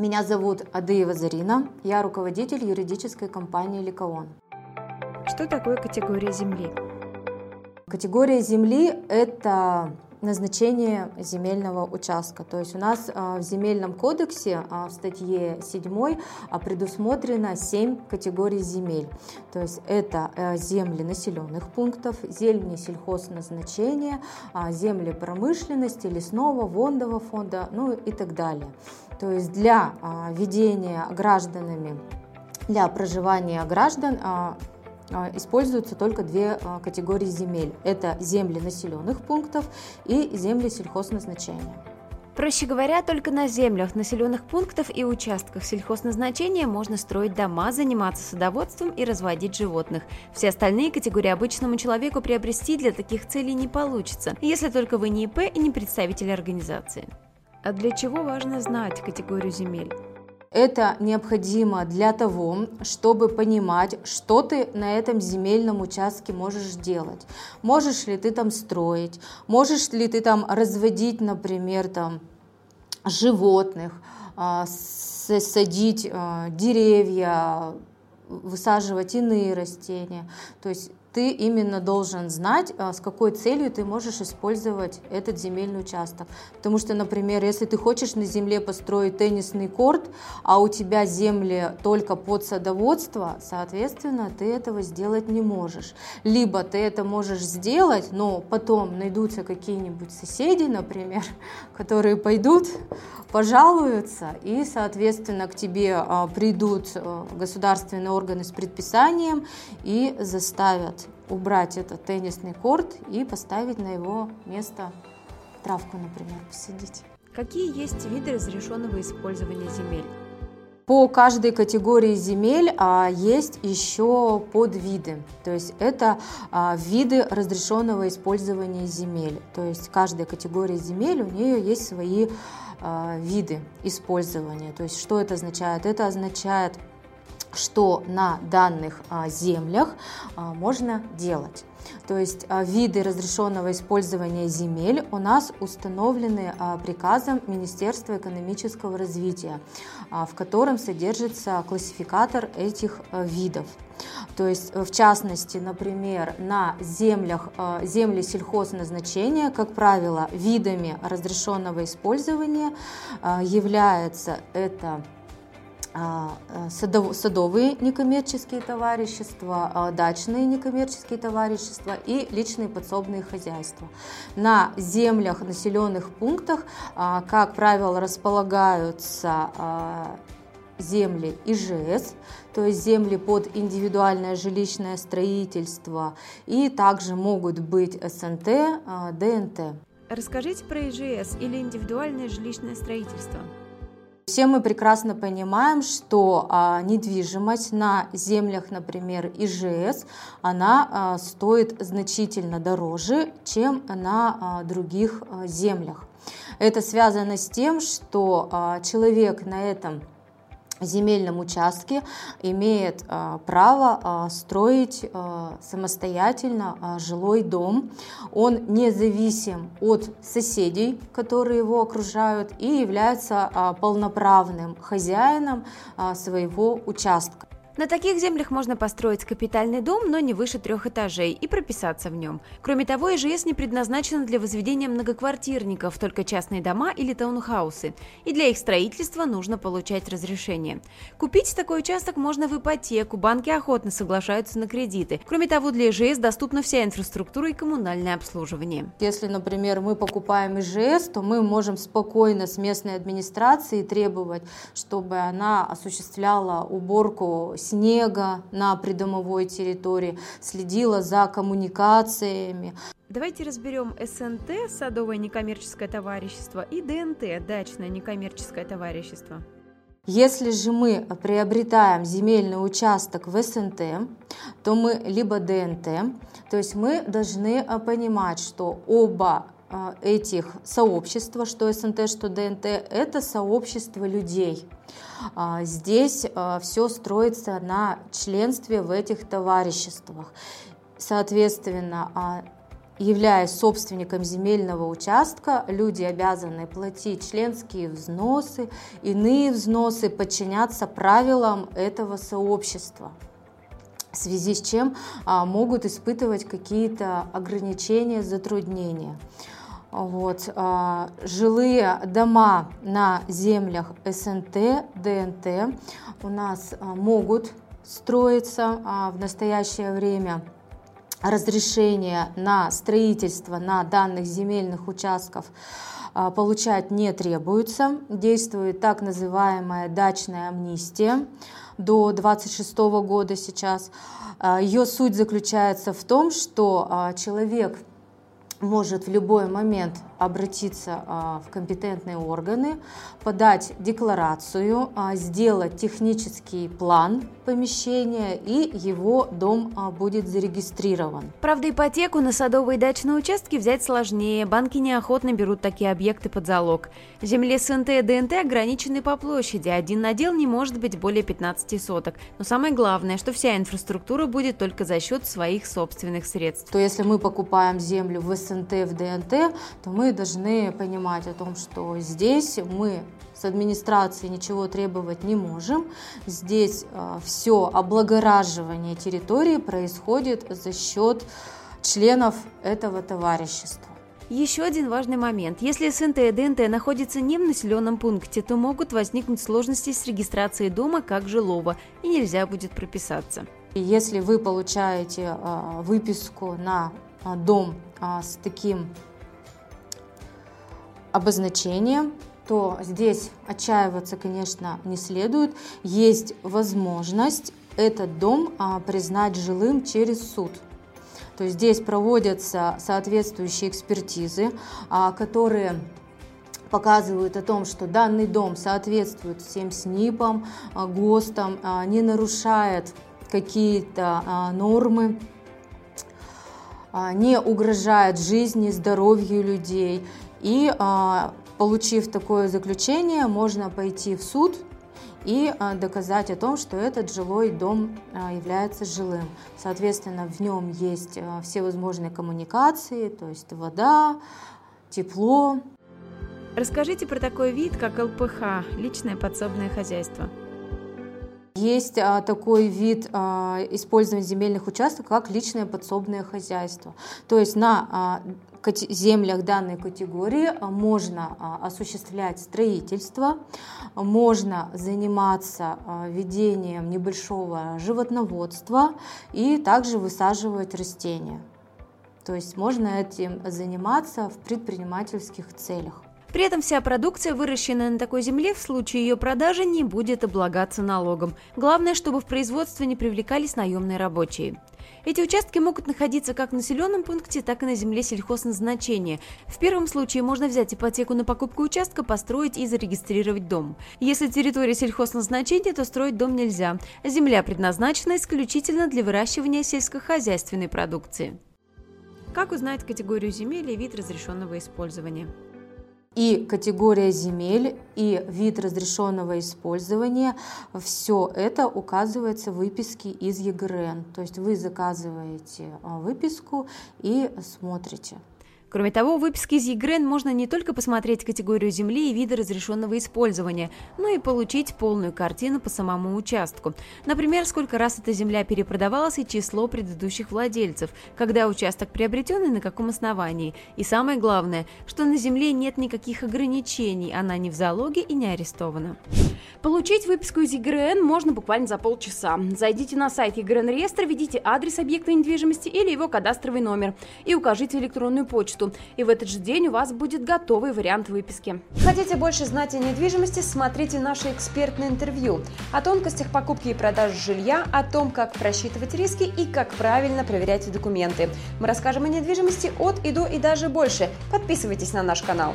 Меня зовут Адыева Зарина, я руководитель юридической компании «Ликаон». Что такое категория земли? Категория земли – это назначение земельного участка. То есть у нас а, в земельном кодексе а, в статье 7 а, предусмотрено 7 категорий земель. То есть это э, земли населенных пунктов, земли сельхозназначения, земли промышленности, лесного, вондового фонда, ну и так далее. То есть для ведения гражданами для проживания граждан используются только две а, категории земель. Это земли населенных пунктов и земли сельхозназначения. Проще говоря, только на землях населенных пунктов и участках сельхозназначения можно строить дома, заниматься садоводством и разводить животных. Все остальные категории обычному человеку приобрести для таких целей не получится, если только вы не ИП и не представитель организации. А для чего важно знать категорию земель? Это необходимо для того, чтобы понимать, что ты на этом земельном участке можешь делать. Можешь ли ты там строить, можешь ли ты там разводить, например, там животных, а, садить а, деревья, высаживать иные растения. То есть ты именно должен знать, а, с какой целью ты можешь использовать этот земельный участок. Потому что, например, если ты хочешь на земле построить теннисный корт, а у тебя земли только под садоводство, соответственно, ты этого сделать не можешь. Либо ты это можешь сделать, но потом найдутся какие-нибудь соседи, например, которые пойдут, пожалуются, и, соответственно, к тебе а, придут а, государственные органы с предписанием и заставят убрать этот теннисный корт и поставить на его место травку, например, посадить. Какие есть виды разрешенного использования земель? По каждой категории земель а, есть еще подвиды, то есть это а, виды разрешенного использования земель. То есть каждая категория земель у нее есть свои а, виды использования. То есть что это означает? Это означает что на данных а, землях а, можно делать. То есть а, виды разрешенного использования земель у нас установлены приказом Министерства экономического развития, в котором содержится классификатор этих видов. То есть, в частности, например, на землях, земли сельхозназначения, как правило, видами разрешенного использования является это садовые некоммерческие товарищества, а, дачные некоммерческие товарищества и личные подсобные хозяйства. На землях, населенных пунктах, а, как правило, располагаются земли ИЖС, то есть земли под индивидуальное жилищное строительство, и также могут быть СНТ, ДНТ. Расскажите про ИЖС или индивидуальное жилищное строительство. Все мы прекрасно понимаем, что а, недвижимость на землях, например, ИЖС, она а, стоит значительно дороже, чем на а, других землях. Это связано с тем, что человек на этом земельном участке имеет а, право а, строить а, самостоятельно жилой дом. Он независим от соседей, которые его окружают, и является полноправным хозяином своего участка. На таких землях можно построить капитальный дом, но не выше трех этажей, и прописаться в нем. Кроме того, ИЖС не предназначена для возведения многоквартирников, только частные дома или таунхаусы, и для их строительства нужно получать разрешение. Купить такой участок можно в ипотеку, банки охотно соглашаются на кредиты. Кроме того, для ИЖС доступна вся инфраструктура и коммунальное обслуживание. Если, например, мы покупаем ИЖС, то мы можем спокойно с местной администрацией требовать, чтобы она осуществляла уборку снега на придомовой территории, следила за коммуникациями. Давайте разберем СНТ, садовое некоммерческое товарищество, и ДНТ, дачное некоммерческое товарищество. Если же мы приобретаем земельный участок в СНТ, то мы либо ДНТ, то есть мы должны а, понимать, что оба этих сообщества, что СНТ, что ДНТ, это сообщество людей. А, здесь а, все строится на членстве в этих товариществах. Соответственно, являясь собственником земельного участка, люди обязаны платить членские взносы, иные взносы, подчиняться правилам этого сообщества в связи с чем а, могут испытывать какие-то ограничения, затруднения. Вот. А, жилые дома на землях СНТ, ДНТ у нас а, могут строиться в настоящее время разрешение на строительство на данных земельных участков а, получать не требуется. Действует так называемая дачная амнистия до 26 года сейчас. А, Ее суть заключается в том, что а, человек может в любой момент обратиться а, в компетентные органы, подать декларацию, а, сделать технический план помещения, и его дом а, будет зарегистрирован. Правда, ипотеку на садовые и дачные участки взять сложнее. Банки неохотно берут такие объекты под залог. Земле СНТ и ДНТ ограничены по площади. Один надел не может быть более 15 соток. Но самое главное, что вся инфраструктура будет только за счет своих собственных средств. То если мы покупаем землю в СНТ, в ДНТ, то мы должны понимать о том, что здесь мы с администрации ничего требовать не можем. Здесь э, все облагораживание территории происходит за счет членов этого товарищества. Еще один важный момент. Если СНТ и ДНТ находятся не в населенном пункте, то могут возникнуть сложности с регистрацией дома как жилого, и нельзя будет прописаться. Если вы получаете э, выписку на э, дом с таким обозначением, то здесь отчаиваться, конечно, не следует. Есть возможность этот дом а, признать жилым через суд. То есть здесь проводятся соответствующие экспертизы, а, которые показывают о том, что данный дом соответствует всем СНИПам, а, ГОСТам, не нарушает какие-то нормы, не угрожает жизни, здоровью людей. И Получив такое заключение, можно пойти в суд и а, доказать о том, что этот жилой дом а, является жилым. Соответственно, в нем есть а, все возможные коммуникации, то есть вода, тепло. Расскажите про такой вид, как ЛПХ, личное подсобное хозяйство. Есть а, такой вид а, использования земельных участков, как личное подсобное хозяйство. То есть на а, землях данной категории а, можно а, осуществлять строительство, можно заниматься а, ведением небольшого животноводства и также высаживать растения. То есть можно этим заниматься в предпринимательских целях. При этом вся продукция, выращенная на такой земле, в случае ее продажи не будет облагаться налогом. Главное, чтобы в производство не привлекались наемные рабочие. Эти участки могут находиться как в населенном пункте, так и на земле сельхозназначения. В первом случае можно взять ипотеку на покупку участка, построить и зарегистрировать дом. Если территория сельхозназначения, то строить дом нельзя. Земля предназначена исключительно для выращивания сельскохозяйственной продукции. Как узнать категорию земель и вид разрешенного использования? И категория земель, и вид разрешенного использования, все это указывается в выписке из ЕГРН. То есть вы заказываете а, выписку и смотрите. Кроме того, в выписке из ЕГРН можно не только посмотреть категорию земли и виды разрешенного использования, но и получить полную картину по самому участку. Например, сколько раз эта земля перепродавалась и число предыдущих владельцев, когда участок приобретен и на каком основании. И самое главное, что на земле нет никаких ограничений, она не в залоге и не арестована. Получить выписку из ЕГРН можно буквально за полчаса. Зайдите на сайт ЕГРН реестра, введите адрес объекта недвижимости или его кадастровый номер и укажите электронную почту. И в этот же день у вас будет готовый вариант выписки. Хотите больше знать о недвижимости, смотрите наше экспертное интервью о тонкостях покупки и продажи жилья, о том, как просчитывать риски и как правильно проверять документы. Мы расскажем о недвижимости от и до и даже больше. Подписывайтесь на наш канал.